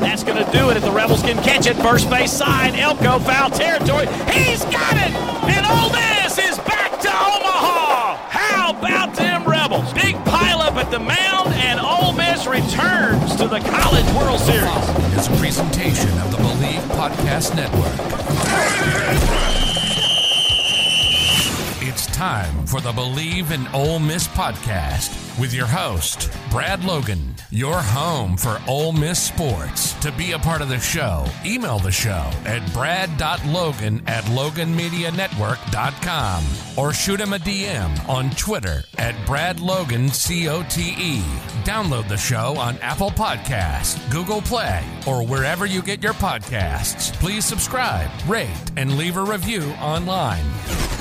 That's going to do it if the Rebels can catch it. First base side. Elko foul territory. He's got it. And Ole Miss is back to Omaha. How about them Rebels? Big pileup at the mound, and Ole Miss returns to the College World Series. is a presentation of the Bleav Podcast Network. It's time for the Bleav in Ole Miss podcast with your host, Brad Logan, your home for Ole Miss sports. To be a part of the show, email the show at brad.logan at loganmedianetwork.com or shoot him a DM on Twitter at bradlogancote. Download the show on Apple Podcasts, Google Play, or wherever you get your podcasts. Please subscribe, rate, and leave a review online.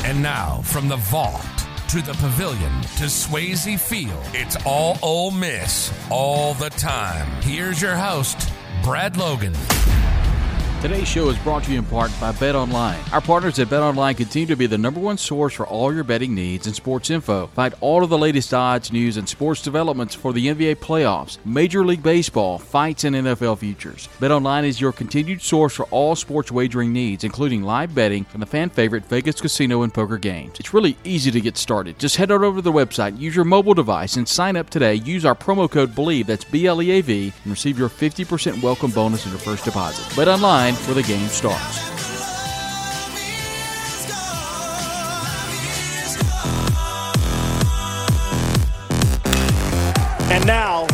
And now, from the Vaught to the pavilion to Swayze Field, it's all Ole Miss all the time. Here's your host, Brad Logan. Today's show is brought to you in part by Bet Online. Our partners at Bet Online continue to be the number one source for all your betting needs and sports info. Find all of the latest odds, news, and sports developments for the NBA playoffs, Major League Baseball, fights, and NFL futures. Bet Online is your continued source for all sports wagering needs, including live betting and the fan favorite Vegas casino and poker games. It's really easy to get started. Just head on over to the website, use your mobile device, and sign up today. Use our promo code BLEAV, that's B L E A V, and receive your 50% welcome bonus on your first deposit. Bet Online where the game starts. And now,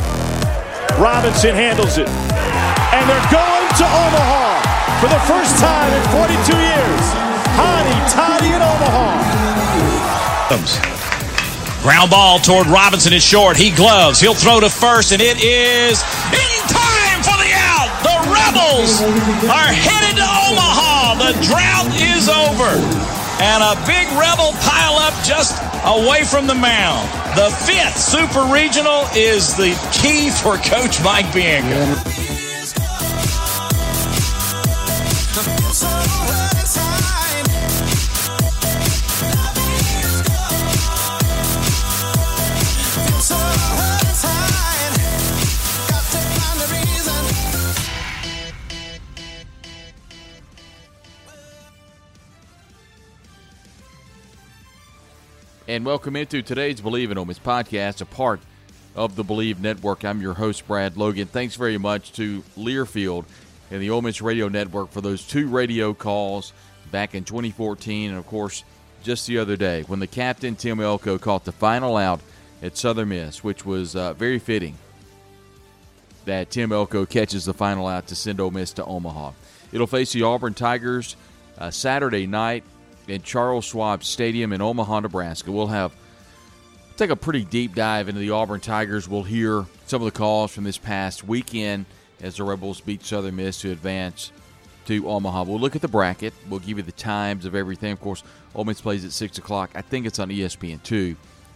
Robinson handles it. And they're going to Omaha for the first time in 42 years. Hottie Toddy in Omaha. Ground ball toward Robinson is short. He gloves. He'll throw to first, and it is in Rebels are headed to Omaha. The drought is over. And a big Rebel pileup just away from the mound. The fifth Super Regional is the key for Coach Mike Bianco. And welcome into today's Bleav in Ole Miss podcast, a part of the Bleav Network. I'm your host, Brad Logan. Thanks very much to Learfield and the Ole Miss Radio Network for those two radio calls back in 2014, and of course, just the other day when the captain Tim Elko caught the final out at Southern Miss, which was uh, very fitting that Tim Elko catches the final out to send Ole Miss to Omaha. It'll face the Auburn Tigers uh, Saturday night in Charles Schwab Stadium in Omaha, Nebraska. We'll have take a pretty deep dive into the Auburn Tigers. We'll hear some of the calls from this past weekend as the Rebels beat Southern Miss to advance to Omaha. We'll look at the bracket. We'll give you the times of everything. Of course, Ole Miss plays at six o'clock. I think it's on ESPN two.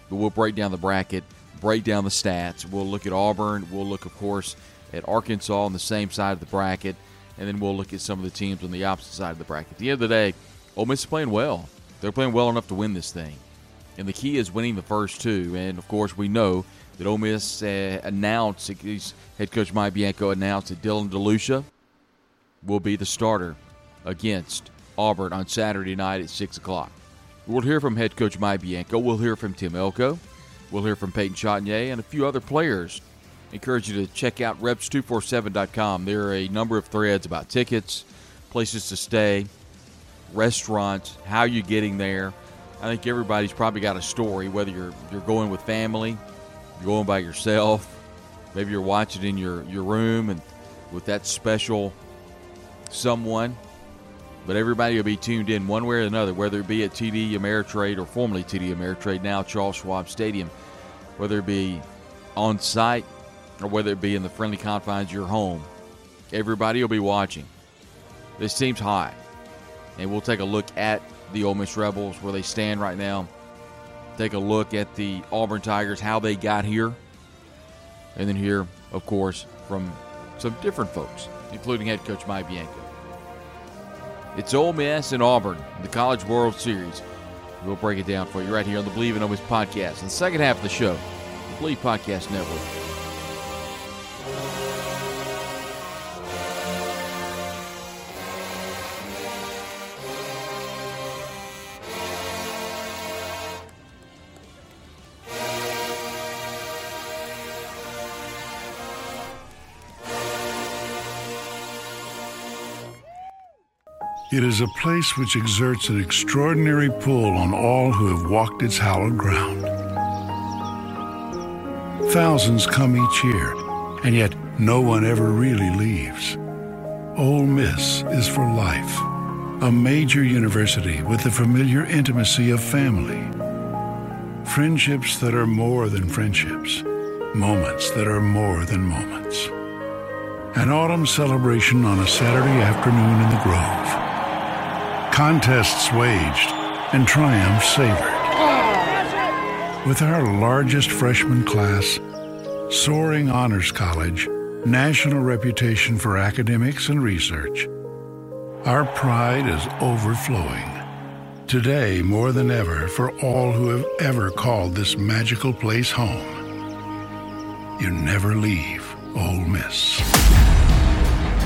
But we'll break down the bracket, break down the stats. We'll look at Auburn. We'll look, of course, at Arkansas on the same side of the bracket, and then we'll look at some of the teams on the opposite side of the bracket. At the end of the day, Ole Miss is playing well. They're playing well enough to win this thing. And the key is winning the first two. And, of course, we know that Ole Miss uh, announced, head coach Mike Bianco announced that Dylan DeLucia will be the starter against Auburn on Saturday night at 6 o'clock. We'll hear from head coach Mike Bianco. We'll hear from Tim Elko. We'll hear from Peyton Chatagnier and a few other players. encourage you to check out reps247.com. There are a number of threads about tickets, places to stay, restaurants, how you're getting there. I think everybody's probably got a story, whether you're you're going with family, you're going by yourself, maybe you're watching in your, your room and with that special someone. But everybody will be tuned in one way or another, whether it be at TD Ameritrade or formerly TD Ameritrade, now Charles Schwab Stadium, whether it be on site or whether it be in the friendly confines of your home. Everybody will be watching. This team's hot. And we'll take a look at the Ole Miss Rebels, where they stand right now. Take a look at the Auburn Tigers, how they got here. And then hear, of course, from some different folks, including head coach Mike Bianco. It's Ole Miss and Auburn, the College World Series. We'll break it down for you right here on the Bleav in Ole Miss podcast. In the second half of the show, the Bleav Podcast Network. It is a place which exerts an extraordinary pull on all who have walked its hallowed ground. Thousands come each year, and yet no one ever really leaves. Ole Miss is for life, a major university with the familiar intimacy of family. Friendships that are more than friendships, moments that are more than moments. An autumn celebration on a Saturday afternoon in the Grove contests waged, and triumphs savored. With our largest freshman class, soaring honors college, national reputation for academics and research, our pride is overflowing. Today, more than ever, for all who have ever called this magical place home, you never leave Ole Miss.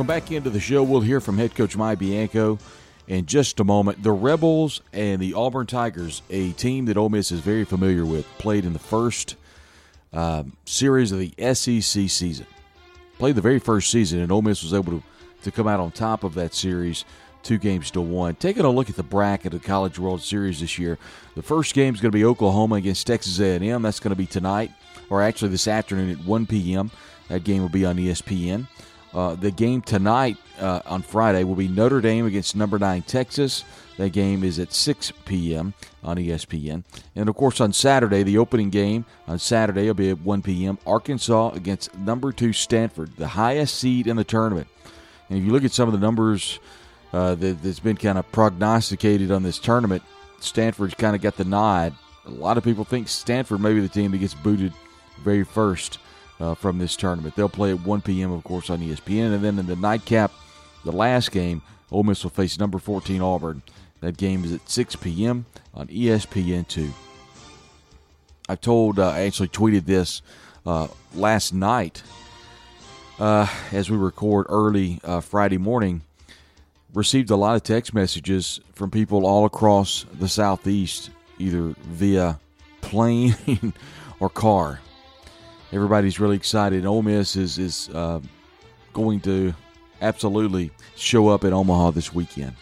Welcome back into the show. We'll hear from head coach Mike Bianco in just a moment. The Rebels and the Auburn Tigers, a team that Ole Miss is very familiar with, played in the first um, series of the SEC season. Played the very first season, and Ole Miss was able to, to come out on top of that series, two games to one. Taking a look at the bracket of the College World Series this year, the first game is going to be Oklahoma against Texas A&M. That's going to be tonight, or actually this afternoon at 1 p.m. That game will be on ESPN. Uh, the game tonight uh, on Friday will be Notre Dame against number nine Texas. That game is at 6 p.m. on ESPN. And of course, on Saturday, the opening game on Saturday will be at 1 p.m. Arkansas against number two Stanford, the highest seed in the tournament. And if you look at some of the numbers uh, that, that's been kind of prognosticated on this tournament, Stanford's kind of got the nod. A lot of people think Stanford may be the team that gets booted very first uh, from this tournament. They'll play at 1 p.m., of course, on ESPN. And then in the nightcap, the last game, Ole Miss will face number 14 Auburn. That game is at 6 p.m. on ESPN2. I told, uh, I actually tweeted this uh, last night uh, as we record early uh, Friday morning. Received a lot of text messages from people all across the Southeast, either via plane or car everybody's really excited. Ole Miss is is uh, going to absolutely show up at Omaha this weekend.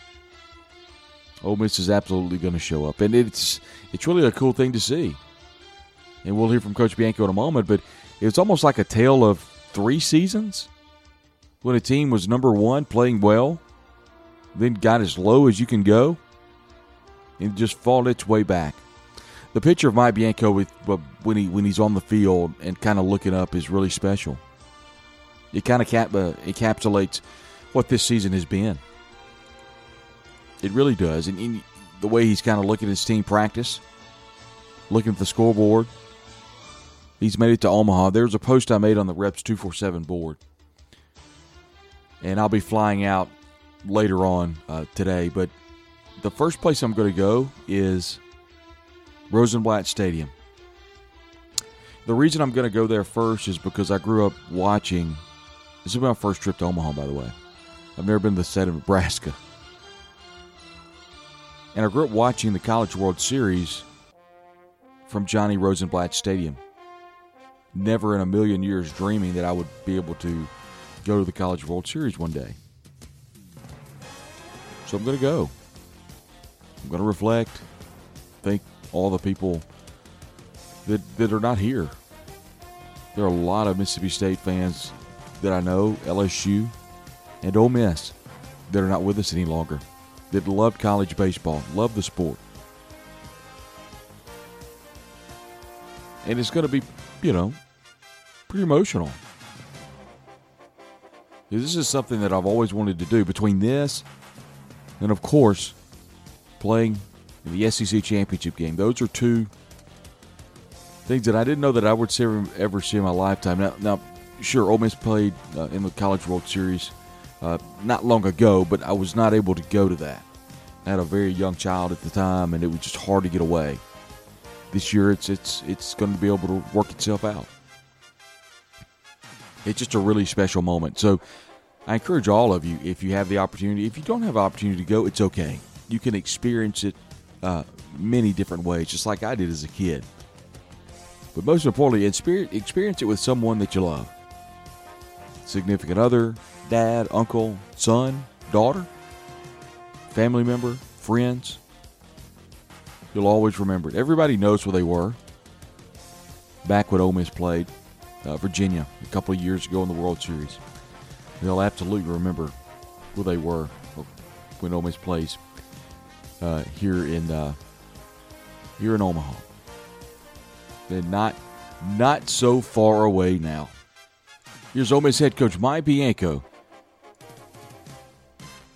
Ole Miss is absolutely going to show up, and it's it's really a cool thing to see. And we'll hear from Coach Bianco in a moment, but it's almost like a tale of three seasons when a team was number one, playing well, then got as low as you can go, and just fall its way back the picture of Mike Bianco with when he when he's on the field and kind of looking up is really special. It kind of cap, uh, encapsulates what this season has been. It really does, and, and the way he's kind of looking at his team practice, looking at the scoreboard. He's made it to Omaha. There's a post I made on the Reps two four seven board, and I'll be flying out later on uh, today. But the first place I'm going to go is Rosenblatt Stadium. The reason I'm going to go there first is because I grew up watching. This is my first trip to Omaha, by the way. I've never been to the state of Nebraska. And I grew up watching the College World Series from Johnny Rosenblatt Stadium. never in a million years dreaming that I would be able to go to the College World Series one day. So I'm going to go. I'm going to reflect, thank all the people that, that are not here. There are a lot of Mississippi State fans that I know, LSU and Ole Miss, that are not with us any longer, that loved college baseball, love the sport. And it's going to be, you know, pretty emotional. This is something that I've always wanted to do. Between this and, of course, playing the SEC championship game, those are two things that I didn't know that I would ever, ever see in my lifetime. Now, now sure, Ole Miss played uh, in the College World Series uh, not long ago, but I was not able to go to that. I had a very young child at the time, and it was just hard to get away. This year, it's it's it's going to be able to work itself out. It's just a really special moment. So, I encourage all of you, if you have the opportunity, if you don't have opportunity to go, it's okay. You can experience it uh, many different ways, just like I did as a kid. But most importantly, experience it with someone that you love significant other, dad, uncle, son, daughter, family member, friends. You'll always remember it. Everybody knows where they were back when Ole Miss played uh, Virginia a couple of years ago in the World Series. They'll absolutely remember where they were when Ole Miss plays uh, here in uh, here in Omaha. They're not not so far away now. Here's Ole Miss head coach Mike Bianco.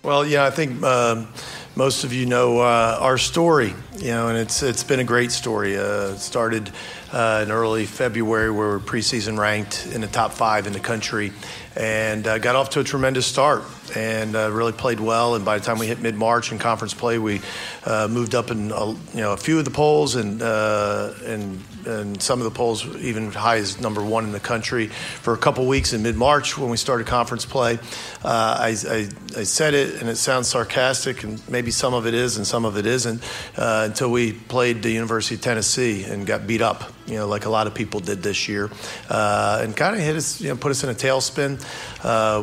Well, yeah, I think um, most of you know uh, our story, you know, and it's it's been a great story. Uh, started uh, in early February, where we are preseason ranked in the top five in the country, and uh, got off to a tremendous start and uh, really played well. And by the time we hit mid March in conference play, we uh, moved up in a, you know a few of the polls and uh, and and some of the polls even high as number one in the country for a couple weeks in mid March when we started conference play. Uh, I, I, I, said it, and it sounds sarcastic, and maybe some of it is, and some of it isn't, uh, until we played the University of Tennessee and got beat up you know, like a lot of people did this year, uh, and kind of hit us, you know, put us in a tailspin.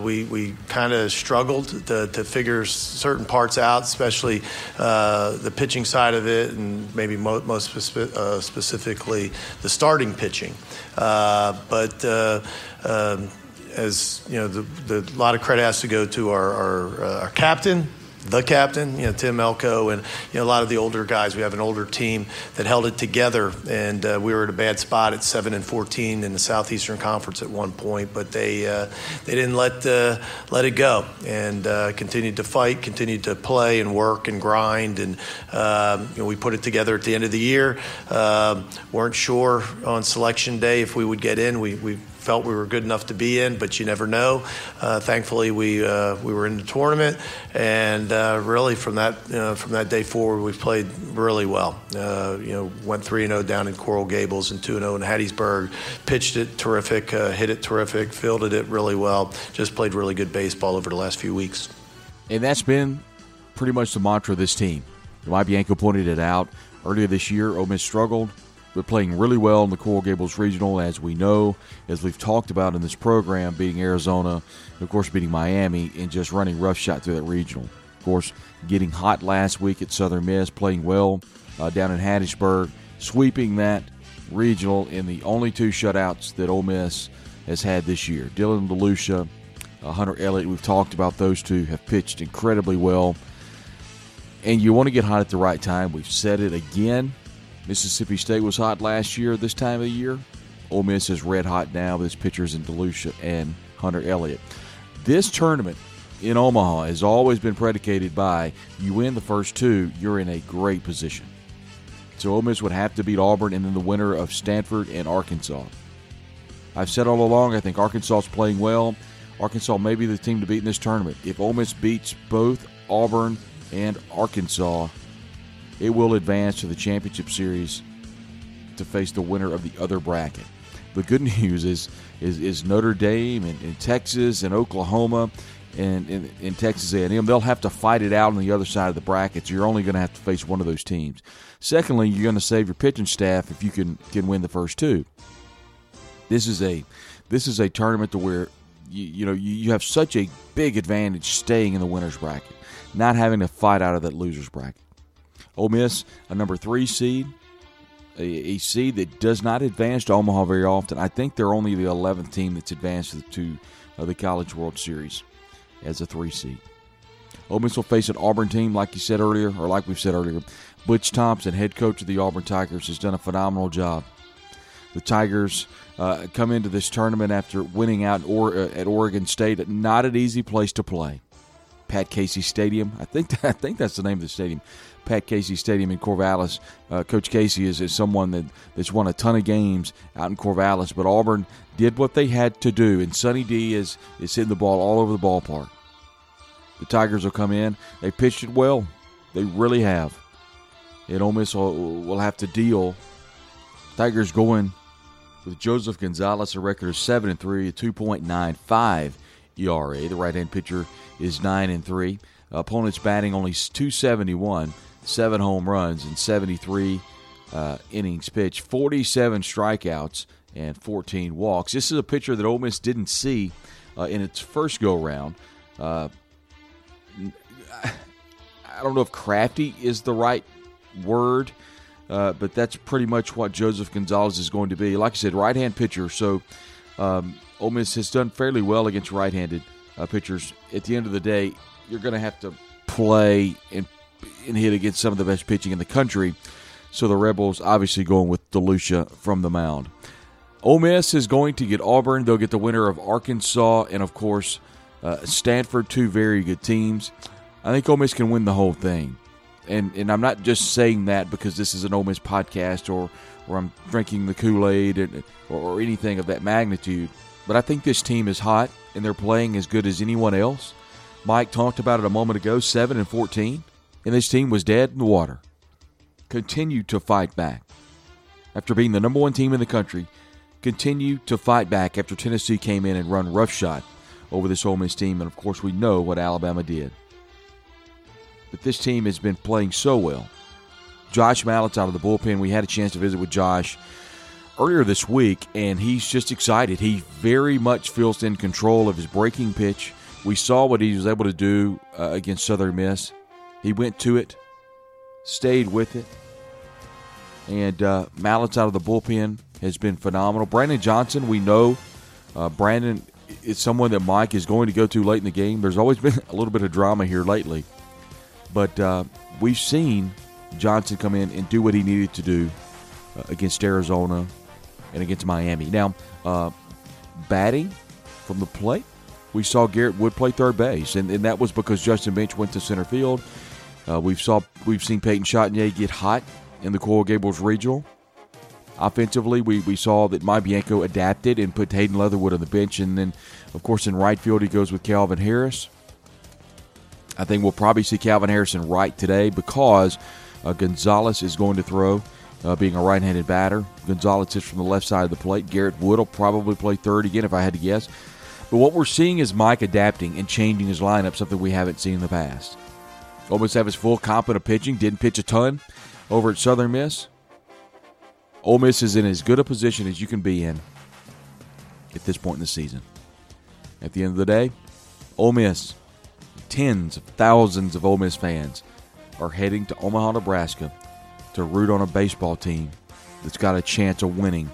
We we kind of struggled to, to, figure certain parts out, especially uh, the pitching side of it, and maybe mo- most speci- uh, specifically the starting pitching. Uh, but uh, um, as you know, the, the, a lot of credit has to go to our, our, our captain, the captain, you know, Tim Elko, and you know, a lot of the older guys. We have an older team that held it together, and uh, we were at a bad spot at seven and fourteen in the Southeastern Conference at one point, but they uh, they didn't let uh, let it go and uh, continued to fight, continued to play and work and grind, and um, you know, we put it together at the end of the year. Um, weren't sure on selection day if we would get in. We we felt we were good enough to be in, but you never know. Uh, thankfully, we uh, we were in the tournament, and uh, really from that from that day forward, we played really well. Uh, you know, went three and zero oh down in Coral Gables and two and zero oh in Hattiesburg. Pitched it terrific, uh, hit it terrific, fielded it really well. Just played really good baseball over the last few weeks. And that's been pretty much the mantra of this team. Bianco pointed it out earlier this year. Ole Miss struggled but playing really well in the Coral Gables Regional, as we know, as we've talked about in this program, beating Arizona, of course, beating Miami, and just running roughshod through that regional. Of course, getting hot last week at Southern Miss, playing well uh, down in Hattiesburg, sweeping that regional in the only two shutouts that Ole Miss has had this year. Dylan DeLucia, uh, Hunter Elliott, we've talked about those two, have pitched incredibly well. And you want to get hot at the right time. We've said it again Mississippi State was hot last year this time of the year. Ole Miss is red hot now with its pitchers in DeLucia and Hunter Elliott. This tournament in Omaha has always been predicated by you win the first two, you're in a great position. So Ole Miss would have to beat Auburn and then the winner of Stanford and Arkansas. I've said all along, I think Arkansas is playing well. Arkansas may be the team to beat in this tournament. If Ole Miss beats both Auburn and Arkansas, it will advance to the championship series to face the winner of the other bracket. The good news is is, is Notre Dame and, and Texas and Oklahoma and in Texas A&M they'll have to fight it out on the other side of the brackets. You're only going to have to face one of those teams. Secondly, you're going to save your pitching staff if you can can win the first two. This is a this is a tournament to where you, you know you, you have such a big advantage staying in the winners bracket, not having to fight out of that losers bracket. Ole Miss, a number three seed, a, a seed that does not advance to Omaha very often. I think they're only the 11th team that's advanced to uh, the College World Series as a three seed. Ole Miss will face an Auburn team, like you said earlier, or like we've said earlier. Butch Thompson, head coach of the Auburn Tigers, has done a phenomenal job. The Tigers uh, come into this tournament after winning out or, uh, at Oregon State. Not an easy place to play. Pat Casey Stadium. I think I think that's the name of the stadium. Pat Casey Stadium in Corvallis. Uh, Coach Casey is, is someone that, that's won a ton of games out in Corvallis, but Auburn did what they had to do, and Sonny D is, is hitting the ball all over the ballpark. The Tigers will come in. They pitched it well. They really have. And Ole Miss will, will have to deal. Tigers going with Joseph Gonzalez, a record of 7 and 3, 2.95 ERA. The right hand pitcher is 9 and 3. Opponents batting only 271, 7 home runs, and 73 uh, innings pitched, 47 strikeouts, and 14 walks. This is a pitcher that Ole Miss didn't see uh, in its first go round. Uh, I don't know if crafty is the right word, uh, but that's pretty much what Joseph Gonzalez is going to be. Like I said, right hand pitcher. So um, Ole Miss has done fairly well against right handed uh, pitchers. At the end of the day, you're going to have to play and, and hit against some of the best pitching in the country. So the Rebels obviously going with DeLucia from the mound. Ole Miss is going to get Auburn. They'll get the winner of Arkansas and, of course, uh, Stanford, two very good teams. I think Ole Miss can win the whole thing. And, and I'm not just saying that because this is an Ole Miss podcast or, or I'm drinking the Kool Aid or anything of that magnitude. But I think this team is hot and they're playing as good as anyone else. Mike talked about it a moment ago 7 and 14, and this team was dead in the water. Continue to fight back. After being the number one team in the country, continue to fight back after Tennessee came in and run roughshod over this Ole Miss team, and of course we know what Alabama did. But this team has been playing so well. Josh Mallitz out of the bullpen. We had a chance to visit with Josh earlier this week, and he's just excited. He very much feels in control of his breaking pitch. We saw what he was able to do uh, against Southern Miss. He went to it, stayed with it, and uh, Mallitz out of the bullpen has been phenomenal. Brandon Johnson, we know uh, Brandon is someone that Mike is going to go to late in the game. There's always been a little bit of drama here lately, but uh, we've seen Johnson come in and do what he needed to do uh, against Arizona and against Miami. Now, uh, batting from the plate, we saw Garrett Wood play third base, and, and that was because Justin Bench went to center field. Uh, we've saw we've seen Peyton Chatagnier get hot in the Coral Gables Regional. Offensively, we, we saw that Mike Bianco adapted and put Hayden Leatherwood on the bench. And then, of course, in right field, he goes with Calvin Harris. I think we'll probably see Calvin Harrison right today because uh, Gonzalez is going to throw, uh, being a right handed batter. Gonzalez sits from the left side of the plate. Garrett Wood will probably play third again, if I had to guess. But what we're seeing is Mike adapting and changing his lineup, something we haven't seen in the past. Almost have his full complement of pitching. Didn't pitch a ton over at Southern Miss. Ole Miss is in as good a position as you can be in at this point in the season. At the end of the day, Ole Miss, tens of thousands of Ole Miss fans are heading to Omaha, Nebraska to root on a baseball team that's got a chance of winning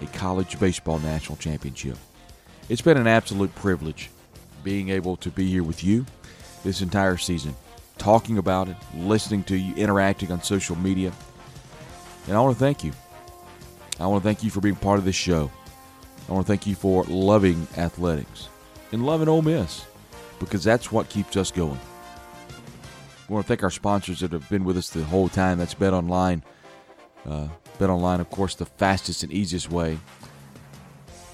a college baseball national championship. It's been an absolute privilege being able to be here with you this entire season, talking about it, listening to you, interacting on social media. And I want to thank you. I want to thank you for being part of this show. I want to thank you for loving athletics and loving Ole Miss because that's what keeps us going. We want to thank our sponsors that have been with us the whole time. That's Bet Online. Uh, Bet Online, of course, the fastest and easiest way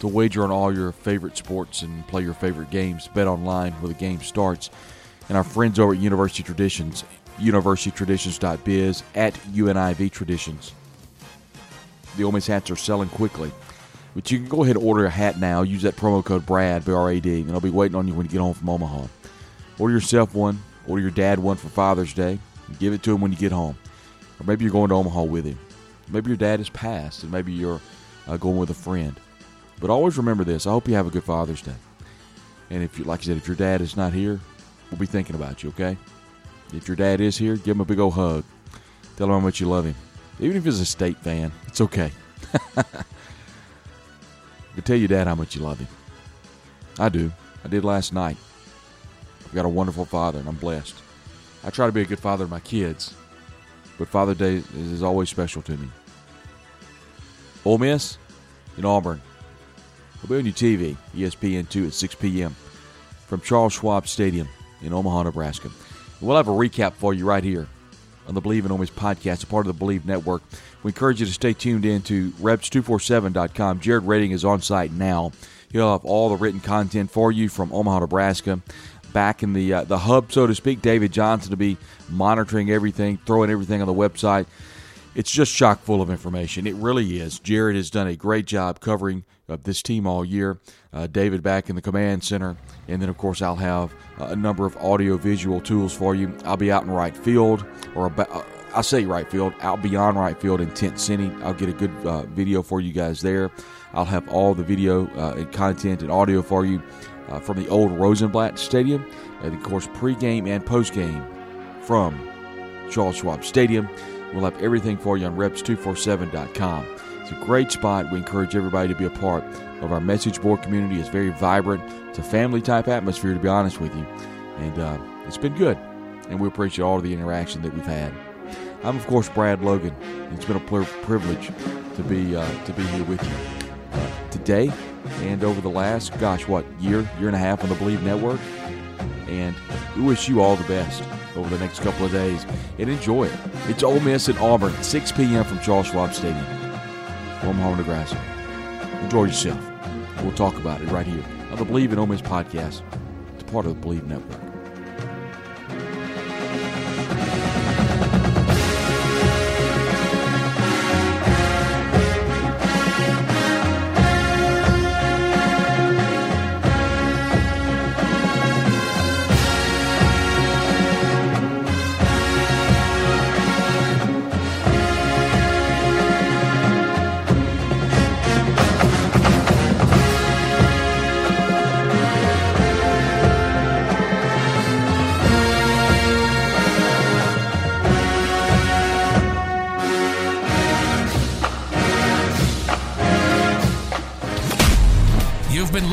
to wager on all your favorite sports and play your favorite games. Bet Online where the game starts. And our friends over at University Traditions, universitytraditions.biz at UNIV Traditions. The Ole Miss hats are selling quickly. But you can go ahead and order a hat now. Use that promo code BRAD, B-R-A-D, and I'll be waiting on you when you get home from Omaha. Order yourself one. Order your dad one for Father's Day. give it to him when you get home. Or maybe you're going to Omaha with him. Maybe your dad has passed, and maybe you're uh, going with a friend. But always remember this. I hope you have a good Father's Day. And if you, like I said, if your dad is not here, we'll be thinking about you. Okay. If your dad is here, give him a big old hug. Tell him how much you love him. Even if he's a state fan, it's okay. but tell your dad how much you love him. I do. I did last night. I've got a wonderful father, and I'm blessed. I try to be a good father to my kids, but Father Day is always special to me. Ole Miss in Auburn. We'll be on your TV, ESPN2 at 6 p.m. from Charles Schwab Stadium in Omaha, Nebraska. We'll have a recap for you right here on the Bleav in Ole Miss podcast, a part of the Bleav Network. We encourage you to stay tuned in to reps247.com. Jared Rating is on site now. He'll have all the written content for you from Omaha, Nebraska. Back in the uh, the hub, so to speak, David Johnson to be monitoring everything, throwing everything on the website. It's just chock full of information. It really is. Jared has done a great job covering uh, this team all year. Uh, David back in the command center, and then of course I'll have uh, a number of audio visual tools for you. I'll be out in right field, or about, uh, I say right field, out beyond right field in Tent City. I'll get a good uh, video for you guys there. I'll have all the video and content and audio for you uh, from the old Rosenblatt Stadium, and of course pregame and postgame from Charles Schwab Stadium. We'll have everything for you on reps247.com. It's a great spot. We encourage everybody to be a part of our message board community. It's very vibrant. It's a family type atmosphere, to be honest with you, and uh, it's been good. And we appreciate all of the interaction that we've had. I'm of course Brad Logan. It's been a privilege to be uh, to be here with you uh, today and over the last gosh what year year and a half on the Bleav Network. And we wish you all the best over the next couple of days and enjoy it. It's Ole Miss at Auburn, 6 p.m. from Charles Schwab Stadium, Omaha, Nebraska. Enjoy yourself. We'll talk about it right here on the Bleav in Ole Miss podcast. It's part of the Bleav Network.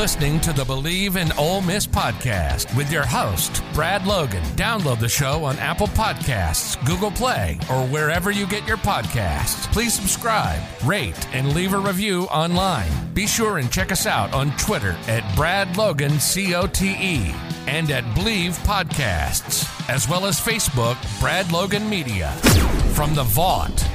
Listening to the Bleav in Ole Miss podcast with your host, Brad Logan. Download the show on Apple Podcasts, Google Play, or wherever you get your podcasts. Please subscribe, rate, and leave a review online. Be sure and check us out on Twitter at Brad Logan COTE and at Bleav Podcasts, as well as Facebook, Brad Logan Media. From the Vaught